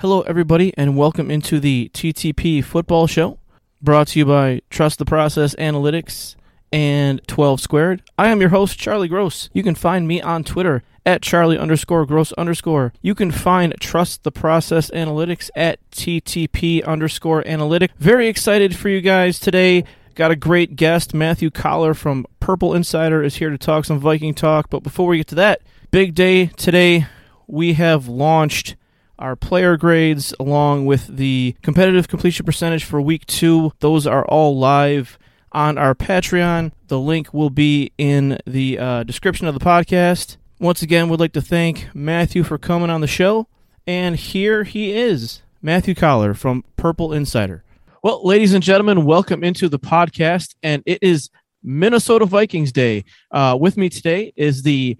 Hello, everybody, and welcome into the TTP Football Show, brought to you by Trust the Process Analytics and 12 Squared. I am your host, Charlie Gross. You can find me on Twitter at Charlie underscore Gross underscore. You can find Trust the Process Analytics at TTP underscore Analytic. Very excited for you guys today. Got a great guest. Matthew Coller from Purple Insider is here to talk some Viking talk. But before we get to that, big day today. We have launched our player grades along with the competitive completion percentage for week two. Those are all live on our Patreon. The link will be in the uh, description of the podcast. Once again, we'd like to thank Matthew for coming on the show. And here he is, Matthew Coller from Purple Insider. Well, ladies and gentlemen, welcome into the podcast. And it is Minnesota Vikings Day. Uh, with me today is the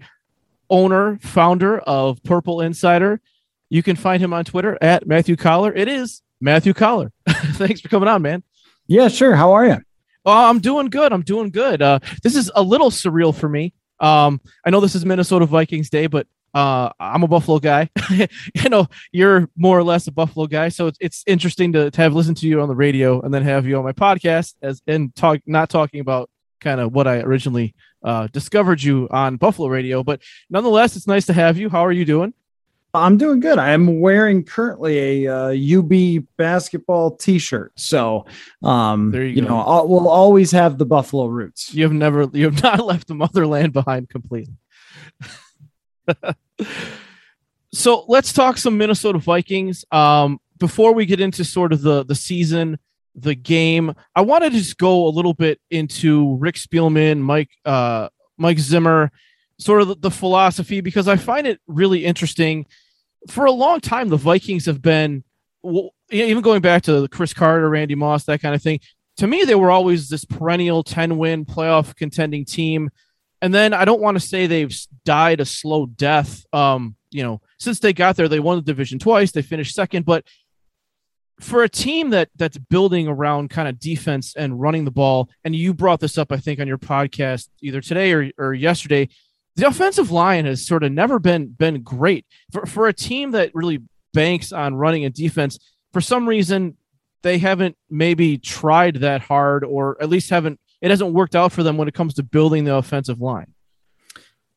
owner, founder of Purple Insider, you can find him on Twitter at Matthew Coller. It is Matthew Coller. Thanks for coming on, man. Yeah, sure. How are you? Oh, I'm doing good. I'm doing good. Uh, this is a little surreal for me. Um, I know this is Minnesota Vikings Day, but uh, I'm a Buffalo guy. you know, you're more or less a Buffalo guy, so it's, it's interesting to, to have listened to you on the radio and then have you on my podcast as and talk not talking about kind of what I originally uh, discovered you on Buffalo radio. But nonetheless, it's nice to have you. How are you doing? I'm doing good. I'm wearing currently a uh, UB basketball T-shirt, so um, there you, you know I'll, we'll always have the Buffalo roots. You have never, you have not left the motherland behind completely. so let's talk some Minnesota Vikings. Um, before we get into sort of the the season, the game, I want to just go a little bit into Rick Spielman, Mike uh, Mike Zimmer sort of the, philosophy because I find it really interesting. For a long time, the Vikings have been, even going back to Cris Carter, Randy Moss, that kind of thing. To me, they were always this perennial 10 win playoff contending team. And then I don't want to say they've died a slow death. Um, you know, since they got there, they won the division twice. They finished second, but for a team that that's building around kind of defense and running the ball, and you brought this up, I think, on your podcast either today or, or yesterday the offensive line has sort of never been been great for for a team that really banks on running a defense. For some reason, they haven't maybe tried that hard, or at least haven't. It hasn't worked out for them when it comes to building the offensive line.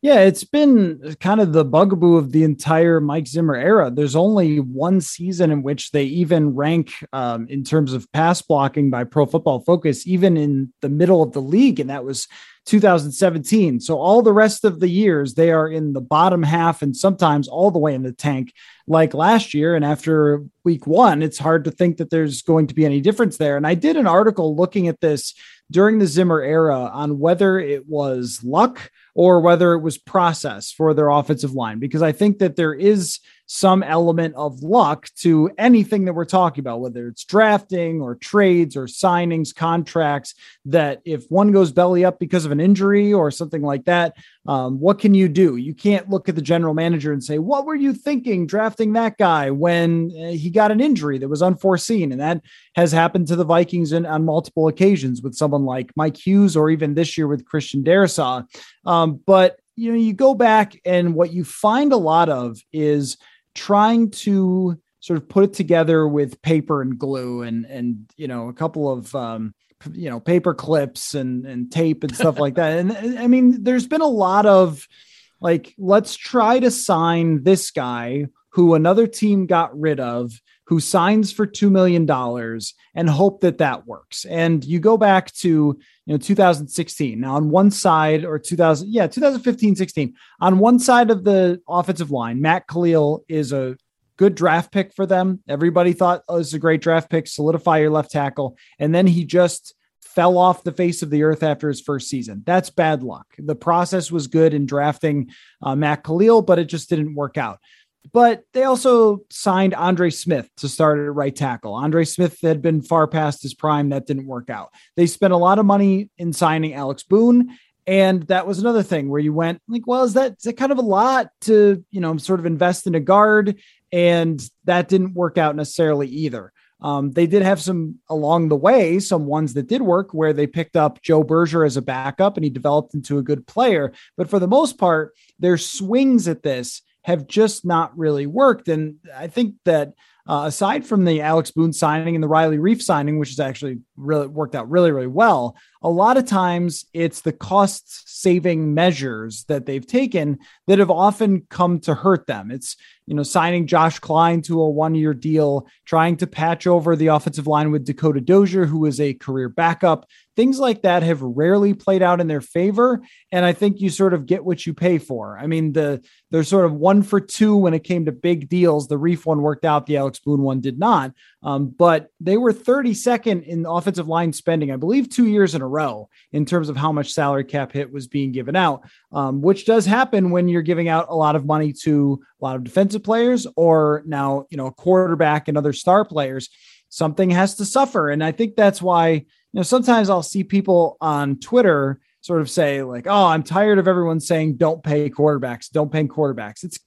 Yeah, it's been kind of the bugaboo of the entire Mike Zimmer era. There's only one season in which they even rank um, in terms of pass blocking by Pro Football Focus, even in the middle of the league, and that was 2017. So all the rest of the years, they are in the bottom half and sometimes all the way in the tank, like last year. And after week one, it's hard to think that there's going to be any difference there. And I did an article looking at this during the Zimmer era on whether it was luck or whether it was process for their offensive line, because I think that there is some element of luck to anything that we're talking about, whether it's drafting or trades or signings, contracts. That if one goes belly up because of an injury or something like that, um, what can you do? You can't look at the general manager and say, What were you thinking drafting that guy when uh, he got an injury that was unforeseen? And that has happened to the Vikings in, on multiple occasions with someone like Mike Hughes or even this year with Christian Darrisaw. Um, but you know, you go back and what you find a lot of is trying to sort of put it together with paper and glue and and you know a couple of um, you know paper clips and and tape and stuff like that. And i mean there's been a lot of like let's try to sign this guy who another team got rid of who signs for $2 million and hope that that works. And you go back to, you know, 2016. Now on one side or 2000, yeah, 2015, 16 on one side of the offensive line, Matt Kalil is a good draft pick for them. Everybody thought, oh, this is a great draft pick, solidify your left tackle. And then he just fell off the face of the earth after his first season. That's bad luck. The process was good in drafting uh, Matt Kalil, but it just didn't work out. But they also signed Andre Smith to start at right tackle. Andre Smith had been far past his prime. That didn't work out. They spent a lot of money in signing Alex Boone. And that was another thing where you went like, well, is that, is that kind of a lot to, you know, sort of invest in a guard? And that didn't work out necessarily either. Um, they did have some along the way, some ones that did work where they picked up Joe Berger as a backup and he developed into a good player. But for the most part, their swings at this have just not really worked. And I think that uh, aside from the Alex Boone signing and the Riley Reiff signing, which has actually really worked out really, really well, a lot of times it's the cost saving measures that they've taken that have often come to hurt them. It's, you know, signing Josh Kline to a one year deal, trying to patch over the offensive line with Dakota Dozier, who is a career backup. Things like that have rarely played out in their favor. And I think you sort of get what you pay for. I mean, the they're sort of one for two when it came to big deals. The Reiff one worked out, the Alex Boone one did not. Um, but they were 32nd in offensive line spending, I believe, two years in a row in terms of how much salary cap hit was being given out, um, which does happen when you're giving out a lot of money to a lot of defensive players or now, you know, a quarterback and other star players. Something has to suffer. And I think that's why, you know, sometimes I'll see people on Twitter sort of say, like, oh, I'm tired of everyone saying don't pay quarterbacks, don't pay quarterbacks. It's,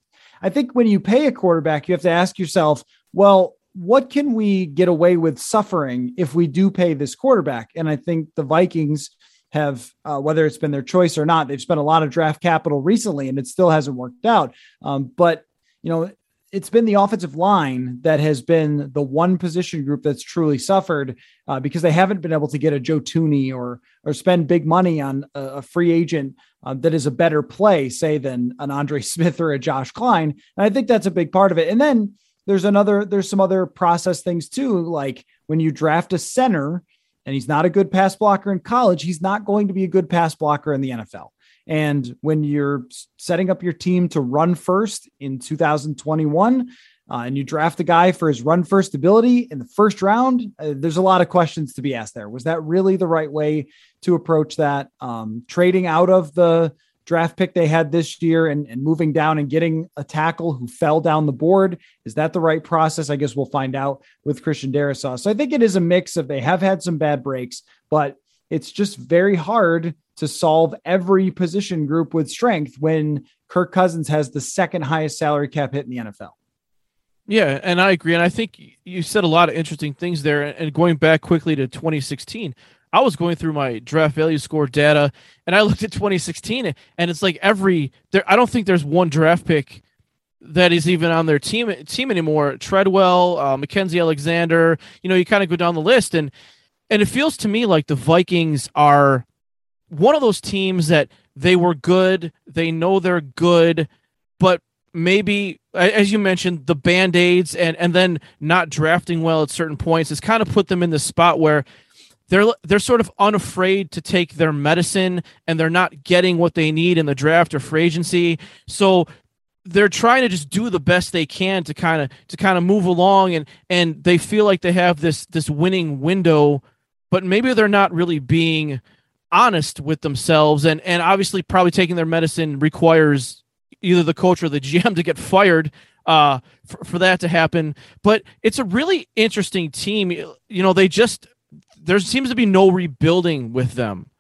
I think when you pay a quarterback, you have to ask yourself, well, what can we get away with suffering if we do pay this quarterback? And I think the Vikings have, uh, whether it's been their choice or not, they've spent a lot of draft capital recently and it still hasn't worked out. Um, but, you know, it's been the offensive line that has been the one position group that's truly suffered uh, because they haven't been able to get a Joe Thuney or or spend big money on a, a free agent uh, that is a better play, say, than an Andre Smith or a Josh Kline. And I think that's a big part of it. And then there's another there's some other process things too like when you draft a center and he's not a good pass blocker in college he's not going to be a good pass blocker in the NFL and when you're setting up your team to run first in 2021 uh, and you draft a guy for his run first ability in the first round, uh, there's a lot of questions to be asked there. Was that really the right way to approach that? Um, trading out of the draft pick they had this year and, and moving down and getting a tackle who fell down the board. Is that the right process? I guess we'll find out with Christian Darrisaw. So I think it is a mix of they have had some bad breaks, but it's just very hard to solve every position group with strength when Kirk Cousins has the second highest salary cap hit in the NFL. Yeah, and I agree. And I think you said a lot of interesting things there. And going back quickly to 2016, I was going through my draft value score data and I looked at 2016 and it's like every there I don't think there's one draft pick that is even on their team team anymore. Treadwell, uh, Mackensie Alexander, you know, you kind of go down the list and and it feels to me like the Vikings are one of those teams that they were good, they know they're good, but maybe as you mentioned the band-aids and and then not drafting well at certain points has kind of put them in the spot where they're they're sort of unafraid to take their medicine and they're not getting what they need in the draft or free agency. So they're trying to just do the best they can to kind of to kind of move along and and they feel like they have this this winning window but maybe they're not really being honest with themselves and and obviously probably taking their medicine requires either the coach or the GM to get fired uh for, for that to happen. But it's a really interesting team. You know they just there seems to be no rebuilding with them.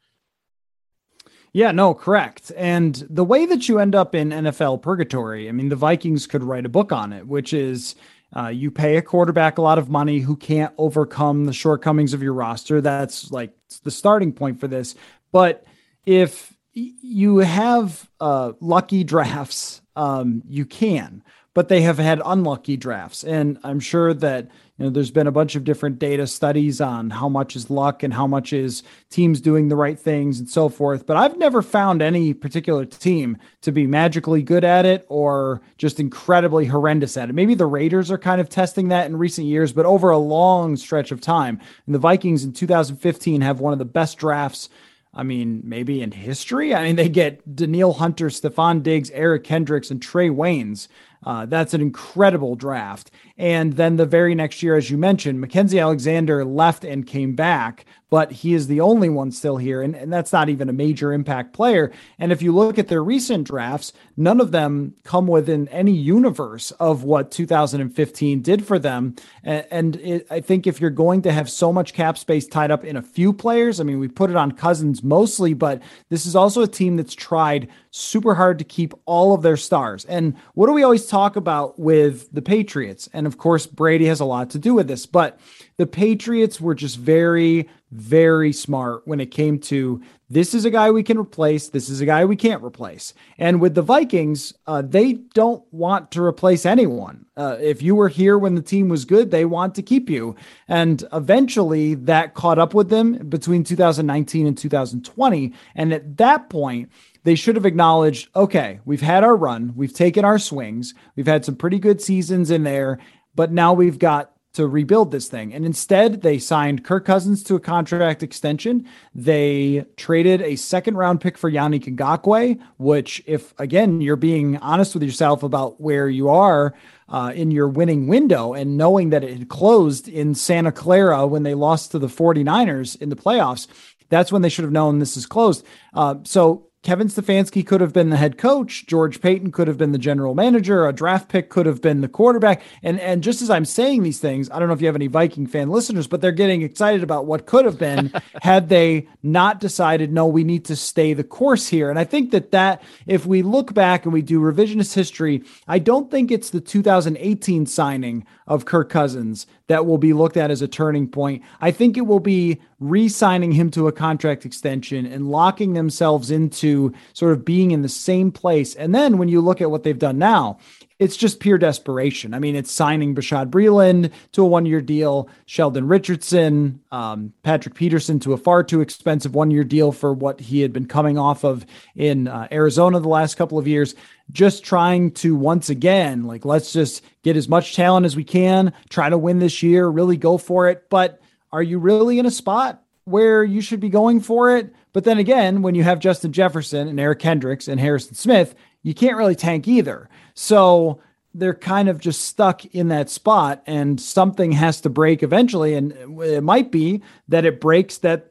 Yeah, no, correct. And the way that you end up in NFL purgatory, I mean, the Vikings could write a book on it, which is uh, you pay a quarterback a lot of money who can't overcome the shortcomings of your roster. That's like the starting point for this. But if you have uh, lucky drafts, um, you can, but they have had unlucky drafts. And I'm sure that you know there's been a bunch of different data studies on how much is luck and how much is teams doing the right things and so forth but i've never found any particular team to be magically good at it or just incredibly horrendous at it maybe the raiders are kind of testing that in recent years but over a long stretch of time and the vikings in 2015 have one of the best drafts I mean, maybe in history. I mean, they get Danielle Hunter, Stefon Diggs, Eric Kendricks, and Trae Waynes. Uh, that's an incredible draft. And then the very next year, as you mentioned, Mackensie Alexander left and came back, but he is the only one still here. And, and that's not even a major impact player. And if you look at their recent drafts, none of them come within any universe of what 2015 did for them. And, and it, I think if you're going to have so much cap space tied up in a few players, I mean, we put it on Cousins mostly, but this is also a team that's tried super hard to keep all of their stars. And what do we always talk about with the Patriots? And of course, Brady has a lot to do with this, but the Patriots were just very, very smart when it came to this is a guy we can replace. This is a guy we can't replace. And with the Vikings, uh, they don't want to replace anyone. Uh, if you were here when the team was good, they want to keep you. And eventually that caught up with them between 2019 and 2020. And at that point, they should have acknowledged okay, we've had our run, we've taken our swings, we've had some pretty good seasons in there, but now we've got to rebuild this thing. And instead, they signed Kirk Cousins to a contract extension. They traded a second round pick for Yannick Ngakoue, which, if again, you're being honest with yourself about where you are uh, in your winning window and knowing that it had closed in Santa Clara when they lost to the 49ers in the playoffs, that's when they should have known this is closed. Uh, so Kevin Stefanski could have been the head coach. George Paton could have been the general manager. A draft pick could have been the quarterback. And and just as I'm saying these things, I don't know if you have any Viking fan listeners, but they're getting excited about what could have been had they not decided, no, we need to stay the course here. And I think that that if we look back and we do revisionist history, I don't think it's the 2018 signing of Kirk Cousins that will be looked at as a turning point. I think it will be re signing him to a contract extension and locking themselves into sort of being in the same place. And then when you look at what they've done now, it's just pure desperation. I mean, it's signing Bashaud Breeland to a one year deal, Sheldon Richardson, um, Patrick Peterson to a far too expensive one year deal for what he had been coming off of in uh, Arizona the last couple of years. Just trying to once again, like, let's just get as much talent as we can, try to win this year, really go for it. But are you really in a spot where you should be going for it? But then again, when you have Justin Jefferson and Eric Kendricks and Harrison Smith, you can't really tank either. So they're kind of just stuck in that spot and something has to break eventually. And it might be that it breaks that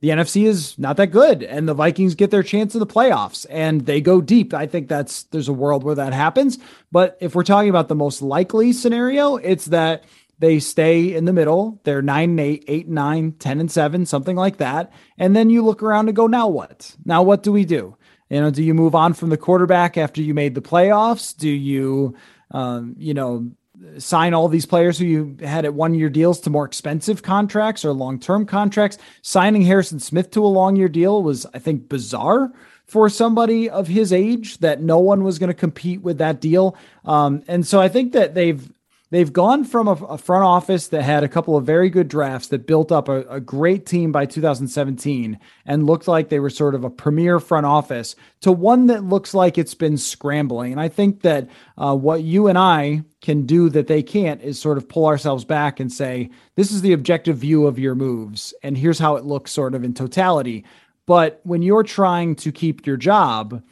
the NFC is not that good and the Vikings get their chance in the playoffs and they go deep. I think that's there's a world where that happens. But if we're talking about the most likely scenario, it's that they stay in the middle. They're nine and eight, eight and nine, 10 and seven, something like that. And then you look around and go, now what? Now what do we do? You know, do you move on from the quarterback after you made the playoffs? Do you, um, you know, sign all these players who you had at one year deals to more expensive contracts or long term contracts? Signing Harrison Smith to a long year deal was, I think, bizarre for somebody of his age that no one was going to compete with that deal. Um, and so I think that they've They've gone from a, a, front office that had a couple of very good drafts that built up a, a, great team by 2017 and looked like they were sort of a premier front office to one that looks like it's been scrambling. And I think that uh, what you and I can do that they can't is sort of pull ourselves back and say, this is the objective view of your moves. And here's how it looks sort of in totality. But when you're trying to keep your job,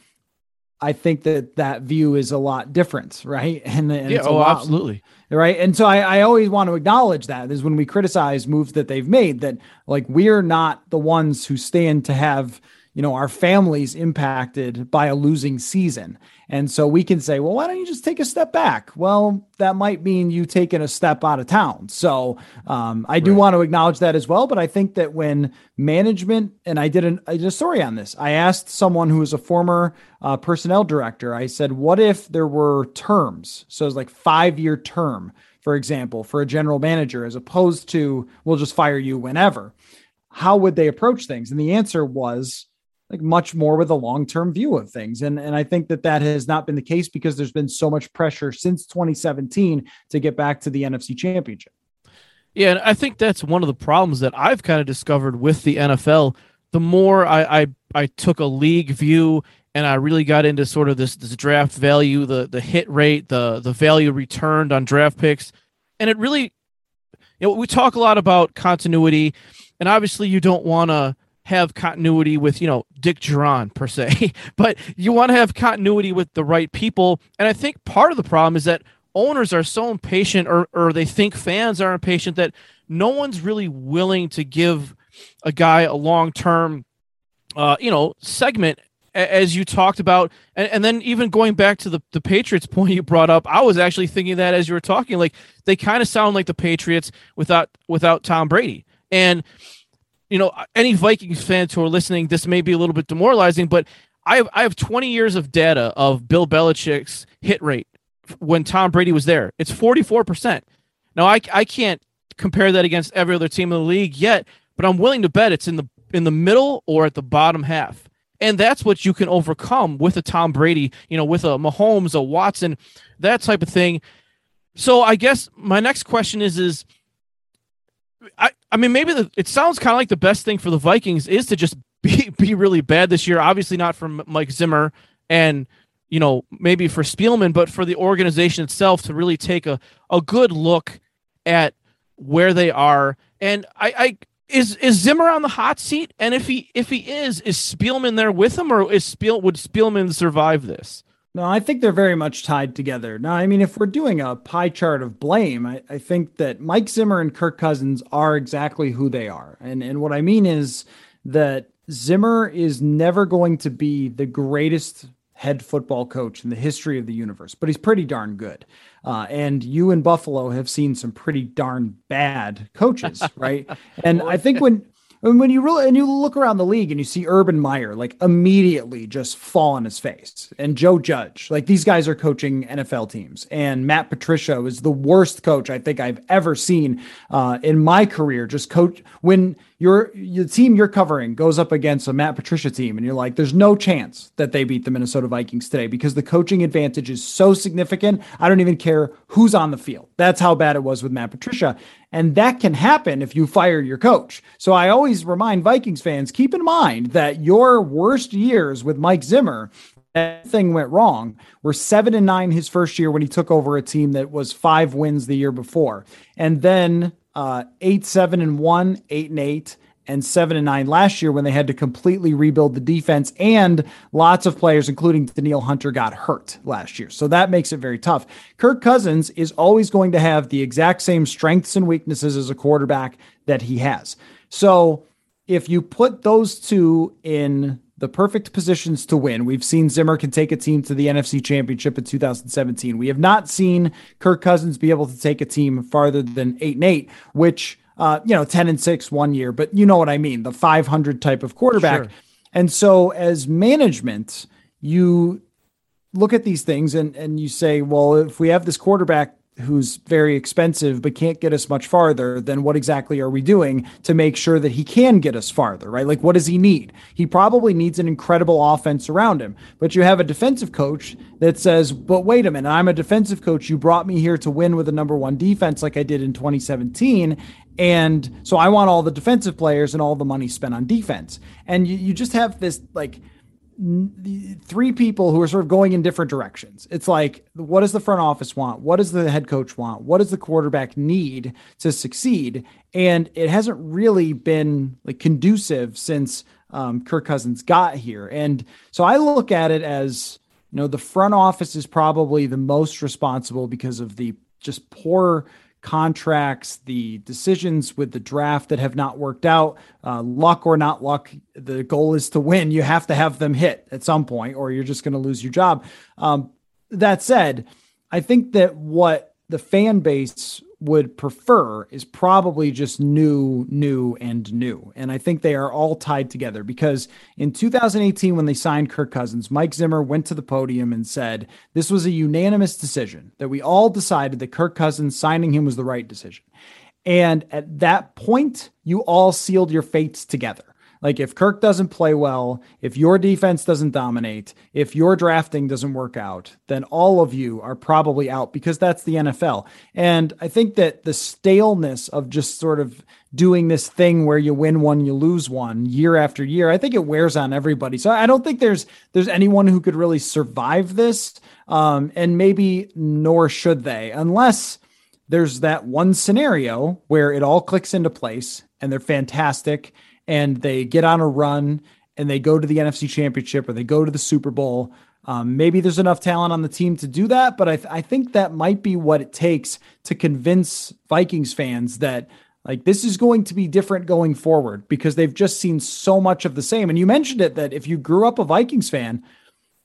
I think that that view is a lot different, right? And, and yeah, oh, lot, absolutely, right. And so I, I always want to acknowledge that is when we criticize moves that they've made, that like we're not the ones who stand to have you know our families impacted by a losing season and so we can say well why don't you just take a step back? Well that might mean you taking a step out of town. So um, i do right. want to acknowledge that as well but i think that when management and i did, an, I did a story on this. I asked someone who was a former uh, personnel director i said what if there were terms? So it's like five year term for example for a general manager as opposed to we'll just fire you whenever. How would they approach things? And the answer was like much more with a long-term view of things and and I think that that has not been the case because there's been so much pressure since 2017 to get back to the NFC championship. Yeah, and I think that's one of the problems that I've kind of discovered with the NFL. The more I I, I took a league view and I really got into sort of this this draft value, the the hit rate, the the value returned on draft picks, and it really, you know, we talk a lot about continuity, and obviously you don't want to have continuity with, you know, Dick Jauron per se, but you want to have continuity with the right people. And I think part of the problem is that owners are so impatient or, or they think fans are impatient that no one's really willing to give a guy a long term, uh, you know, segment as you talked about. And, and then even going back to the, the Patriots point you brought up, I was actually thinking that as you were talking, like they kind of sound like the Patriots without, without Tom Brady. And, you know, any Vikings fans who are listening, this may be a little bit demoralizing, but I have I have 20 years of data of Bill Belichick's hit rate when Tom Brady was there. It's 44%. Now I I can't compare that against every other team in the league yet, but I'm willing to bet it's in the in the middle or at the bottom half. And that's what you can overcome with a Tom Brady, you know, with a Mahomes, a Watson, that type of thing. So I guess my next question is is I, I mean maybe the, it sounds kind of like the best thing for the Vikings is to just be be really bad this year. Obviously not for Mike Zimmer and you know maybe for Spielman, but for the organization itself to really take a, a good look at where they are. And I, I is is Zimmer on the hot seat? And if he if he is, is Spielman there with him, or is Spiel would Spielman survive this? No, I think they're very much tied together. Now, I mean, if we're doing a pie chart of blame, I, I think that Mike Zimmer and Kirk Cousins are exactly who they are. And and what I mean is that Zimmer is never going to be the greatest head football coach in the history of the universe, but he's pretty darn good. Uh, and you in Buffalo have seen some pretty darn bad coaches, right? and I think when and when you really and you look around the league and you see Urban Meyer like immediately just fall on his face, and Joe Judge, like these guys are coaching NFL teams, and Matt Patricia was the worst coach I think I've ever seen uh, in my career. Just coach when your the team you're covering goes up against a Matt Patricia team, and you're like, there's no chance that they beat the Minnesota Vikings today because the coaching advantage is so significant. I don't even care who's on the field. That's how bad it was with Matt Patricia. And that can happen if you fire your coach. So I always remind Vikings fans keep in mind that your worst years with Mike Zimmer, that thing went wrong, were seven and nine his first year when he took over a team that was five wins the year before. And then uh, eight, seven, and one, eight and eight and seven and nine last year when they had to completely rebuild the defense and lots of players, including Danielle Hunter, got hurt last year. So that makes it very tough. Kirk Cousins is always going to have the exact same strengths and weaknesses as a quarterback that he has. So if you put those two in the perfect positions to win. We've seen Zimmer can take a team to the NFC Championship in 2017. We have not seen Kirk Cousins be able to take a team farther than 8 and 8, which uh, you know, 10 and 6 one year, but you know what I mean, the 500 type of quarterback. Sure. And so as management, you look at these things and and you say, well, if we have this quarterback who's very expensive but can't get us much farther, then what exactly are we doing to make sure that he can get us farther, right? Like, what does he need? He probably needs an incredible offense around him. But you have a defensive coach that says, but wait a minute, I'm a defensive coach. You brought me here to win with a number one defense like I did in 2017. And so I want all the defensive players and all the money spent on defense. And you, you just have this like, three people who are sort of going in different directions. It's like, what does the front office want? What does the head coach want? What does the quarterback need to succeed? And it hasn't really been like conducive since um, Kirk Cousins got here. And so I look at it as, you know, the front office is probably the most responsible because of the just poor contracts, the decisions with the draft that have not worked out, uh, luck or not luck, the goal is to win. You have to have them hit at some point, or you're just going to lose your job. Um, that said, I think that what the fan base would prefer is probably just new, new, and new. And I think they are all tied together because in 2018, when they signed Kirk Cousins, Mike Zimmer went to the podium and said this was a unanimous decision that we all decided that Kirk Cousins signing him was the right decision. And at that point, you all sealed your fates together. Like if Kirk doesn't play well, if your defense doesn't dominate, if your drafting doesn't work out, then all of you are probably out because that's the NFL. And I think that the staleness of just sort of doing this thing where you win one, you lose one year after year, I think it wears on everybody. So I don't think there's there's anyone who could really survive this. Um, and maybe nor should they, unless there's that one scenario where it all clicks into place and they're fantastic and they get on a run and they go to the NFC Championship or they go to the Super Bowl. Um, maybe there's enough talent on the team to do that, but I, th- I think that might be what it takes to convince Vikings fans that like this is going to be different going forward because they've just seen so much of the same. And you mentioned it that if you grew up a Vikings fan,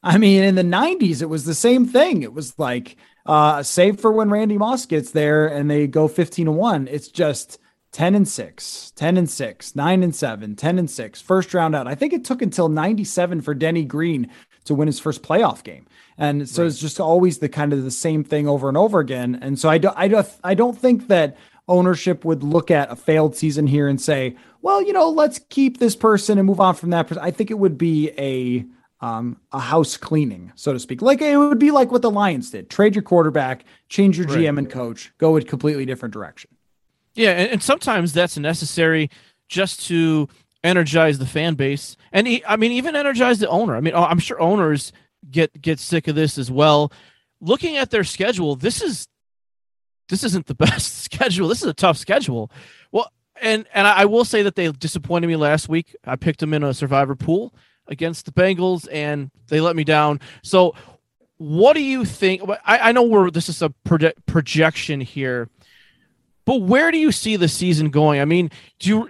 I mean, in the 90s, it was the same thing. It was like, uh, save for when Randy Moss gets there and they go 15 to 1. It's just 10 and 6, 10 and 6, 9 and 7, 10 and 6, first round out. I think it took until 97 for Denny Green to win his first playoff game. And so right. it's just always the kind of the same thing over and over again. And so I don't I don't I don't think that ownership would look at a failed season here and say, well, you know, let's keep this person and move on from that person. I think it would be a um, a house cleaning, so to speak. Like it would be like what the Lions did: trade your quarterback, change your right. GM and coach, go a completely different direction. Yeah, and, and sometimes that's necessary just to energize the fan base, and he, I mean, even energize the owner. I mean, I'm sure owners get get sick of this as well. Looking at their schedule, this is this isn't the best schedule. This is a tough schedule. Well, and and I will say that they disappointed me last week. I picked them in a survivor pool against the Bengals, and they let me down. So, what do you think? I, I know we're this is a proje- projection here, but where do you see the season going? I mean, do you?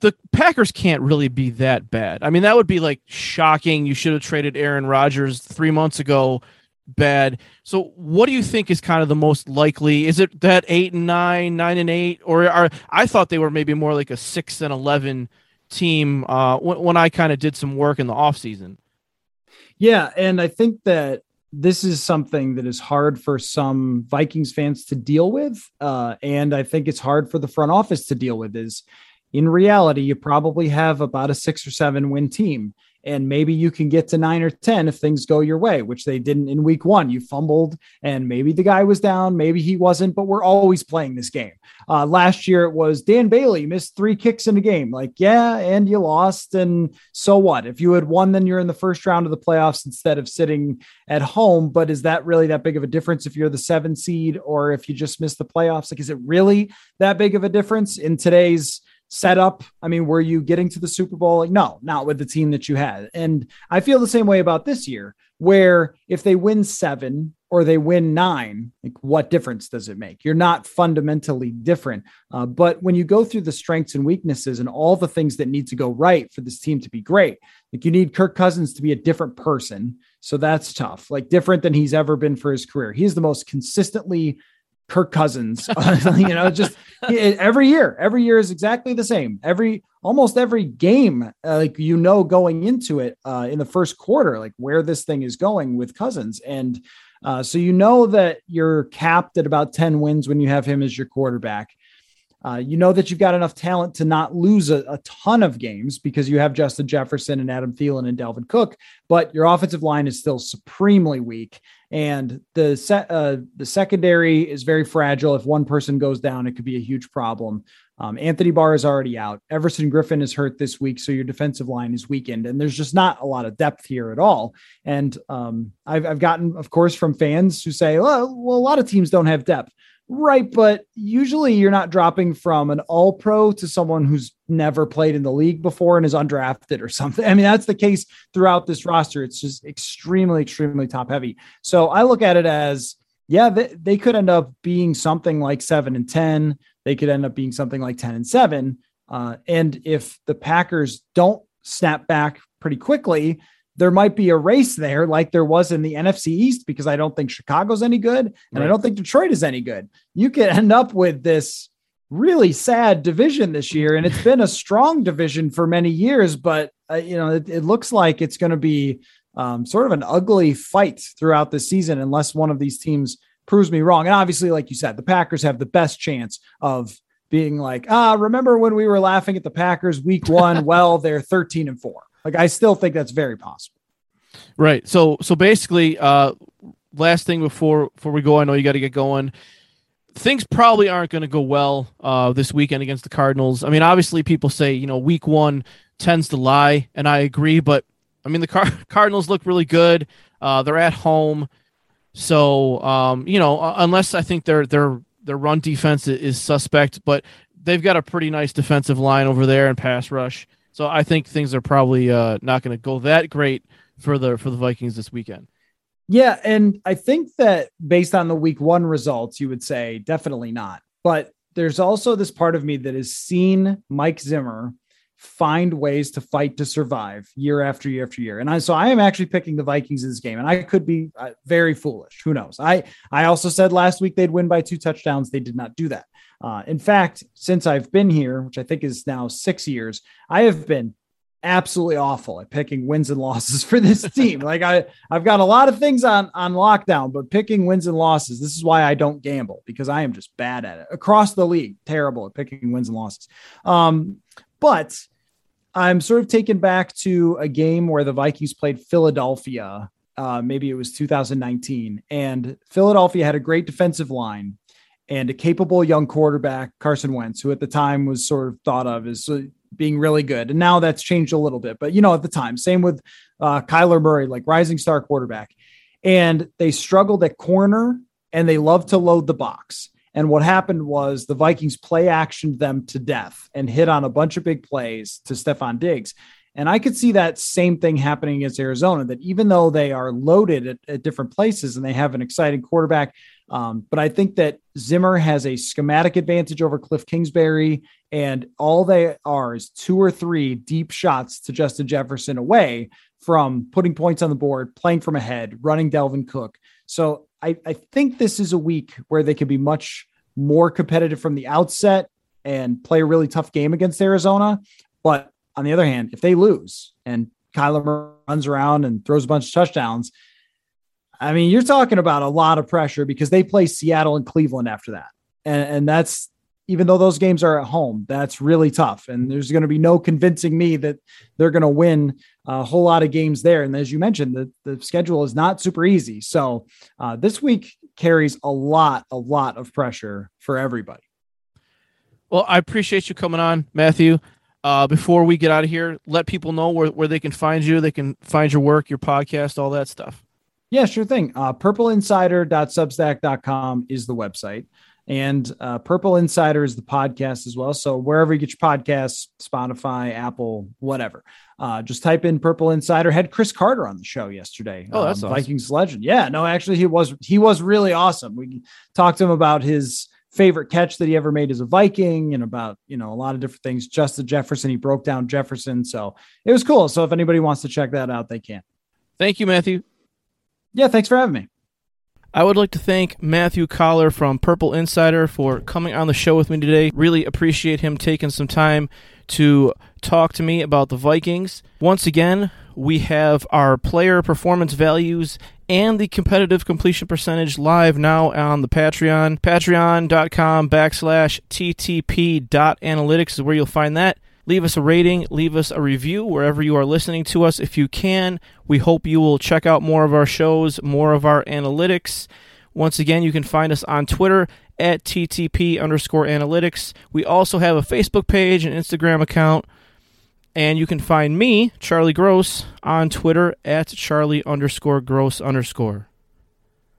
The Packers can't really be that bad. I mean, that would be like shocking. You should have traded Aaron Rodgers three months ago. Bad. So, what do you think is kind of the most likely? Is it that eight and nine, nine and eight, or are I thought they were maybe more like a six and eleven team uh, when, when I kind of did some work in the off season. Yeah, and I think that this is something that is hard for some Vikings fans to deal with, uh, and I think it's hard for the front office to deal with. Is in reality, you probably have about a six or seven win team and maybe you can get to nine or 10 if things go your way, which they didn't in week one. You fumbled, and maybe the guy was down, maybe he wasn't, but we're always playing this game. Uh, last year it was Dan Bailey missed three kicks in a game. Like, yeah, and you lost. And so what? If you had won, then you're in the first round of the playoffs instead of sitting at home. But is that really that big of a difference if you're the seven seed or if you just miss the playoffs? Like, is it really that big of a difference in today's? Setup? I mean, were you getting to the Super Bowl? Like, no, not with the team that you had. And I feel the same way about this year, where if they win seven or they win nine, like what difference does it make? You're not fundamentally different. Uh, but when you go through the strengths and weaknesses and all the things that need to go right for this team to be great, like you need Kirk Cousins to be a different person. So that's tough, like different than he's ever been for his career. He's the most consistently Kirk Cousins. you know, just every year, every year is exactly the same. Every almost every game, uh, like you know, going into it uh, in the first quarter, like where this thing is going with Cousins, and uh, so you know that you're capped at about ten wins when you have him as your quarterback. Uh, you know that you've got enough talent to not lose a, a, ton of games because you have Justin Jefferson and Adam Thielen and Dalvin Cook, but your offensive line is still supremely weak, and the uh, the secondary is very fragile. If one person goes down, it could be a huge problem. Um, Anthony Barr is already out. Everson Griffen is hurt this week, so your defensive line is weakened, and there's just not a lot of depth here at all. And um, I've, I've gotten, of course, from fans who say, well, well, a lot of teams don't have depth. Right, but usually you're not dropping from an all pro to someone who's never played in the league before and is undrafted or something. I mean, that's the case throughout this roster. It's just extremely, extremely top heavy. So I look at it as, yeah, they, they could end up being something like seven and 10. They could end up being something like 10 and seven. Uh, and if the Packers don't snap back pretty quickly, there might be a race there like there was in the NFC East because I don't think Chicago's any good and right. I don't think Detroit is any good. You could end up with this really sad division this year and it's been a strong division for many years but uh, you know it, it, looks like it's going to be um, sort of an ugly fight throughout the season unless one of these teams proves me wrong and obviously like you said the Packers have the best chance of being like ah remember when we were laughing at the Packers week 1 well they're 13 and 4 like I still think that's very possible. Right. So so basically, uh, last thing before before we go, I know you got to get going. Things probably aren't going to go well uh, this weekend against the Cardinals. I mean, obviously, people say you know week one tends to lie, and I agree. But I mean, the Car- Cardinals look really good. Uh, they're at home, so um, you know, unless I think their their their run defense is suspect, but they've got a pretty nice defensive line over there and pass rush. So I think things are probably uh, not going to go that great for the for the Vikings this weekend. Yeah, and I think that based on the week 1 results you would say definitely not. But there's also this part of me that has seen Mike Zimmer find ways to fight to survive year after year after year. And I, so I am actually picking the Vikings in this game, and I could be uh, very foolish. Who knows? I I also said last week they'd win by two touchdowns. They did not do that. Uh, in fact, since I've been here, which I think is now six years, I have been absolutely awful at picking wins and losses for this team. like I, I've got a lot of things on on lockdown, but picking wins and losses, this is why I don't gamble because I am just bad at it across the league. Terrible at picking wins and losses. Um, but I'm sort of taken back to a game where the Vikings played Philadelphia. Uh, maybe it was 2019, and Philadelphia had a great defensive line and a capable young quarterback, Carson Wentz, who at the time was sort of thought of as uh, being really good. And now that's changed a little bit, but you know, at the time, same with uh, Kyler Murray, like rising star quarterback. And they struggled at corner and they loved to load the box. And what happened was the Vikings play actioned them to death and hit on a bunch of big plays to Stefon Diggs. And I could see that same thing happening against Arizona, that even though they are loaded at, at different places and they have an exciting quarterback, um, but I think that Zimmer has a schematic advantage over Cliff Kingsbury, and all they are is two or three deep shots to Justin Jefferson away from putting points on the board, playing from ahead, running Dalvin Cook. So I, I think this is a week where they could be much more competitive from the outset and play a really tough game against Arizona. But on the other hand, if they lose and Kyler runs around and throws a bunch of touchdowns, I mean, you're talking about a lot of pressure because they play Seattle and Cleveland after that. And, and that's even though those games are at home, that's really tough. And there's going to be no convincing me that they're going to win a whole lot of games there. And as you mentioned, the, the schedule is not super easy. So uh, this week carries a lot, a lot of pressure for everybody. Well, I appreciate you coming on, Matthew. Uh, before we get out of here, let people know where, where they can find you. They can find your work, your podcast, all that stuff. Yeah, sure thing. Uh, purpleinsider.substack.com is the website. And uh, Purple Insider is the podcast as well. So wherever you get your podcasts, Spotify, Apple, whatever, uh, just type in Purple Insider. Had Cris Carter on the show yesterday. Oh, that's um, awesome. Vikings legend. Yeah, no, actually, he was he was really awesome. We talked to him about his favorite catch that he ever made as a Viking and about you know a lot of different things. Justin Jefferson, he broke down Jefferson, so it was cool. So if anybody wants to check that out, they can. Thank you, Matthew. Yeah, thanks for having me. I would like to thank Matthew Coller from Purple Insider for coming on the show with me today. Really appreciate him taking some time to talk to me about the Vikings. Once again, we have our player performance values and the competitive completion percentage live now on the Patreon. Patreon.com backslash TTP dot analytics is where you'll find that. Leave us a rating, leave us a review wherever you are listening to us if you can. We hope you will check out more of our shows, more of our analytics. Once again, you can find us on Twitter at TTP underscore analytics. We also have a Facebook page and Instagram account. And you can find me, Charlie Gross, on Twitter at Charlie underscore Gross underscore.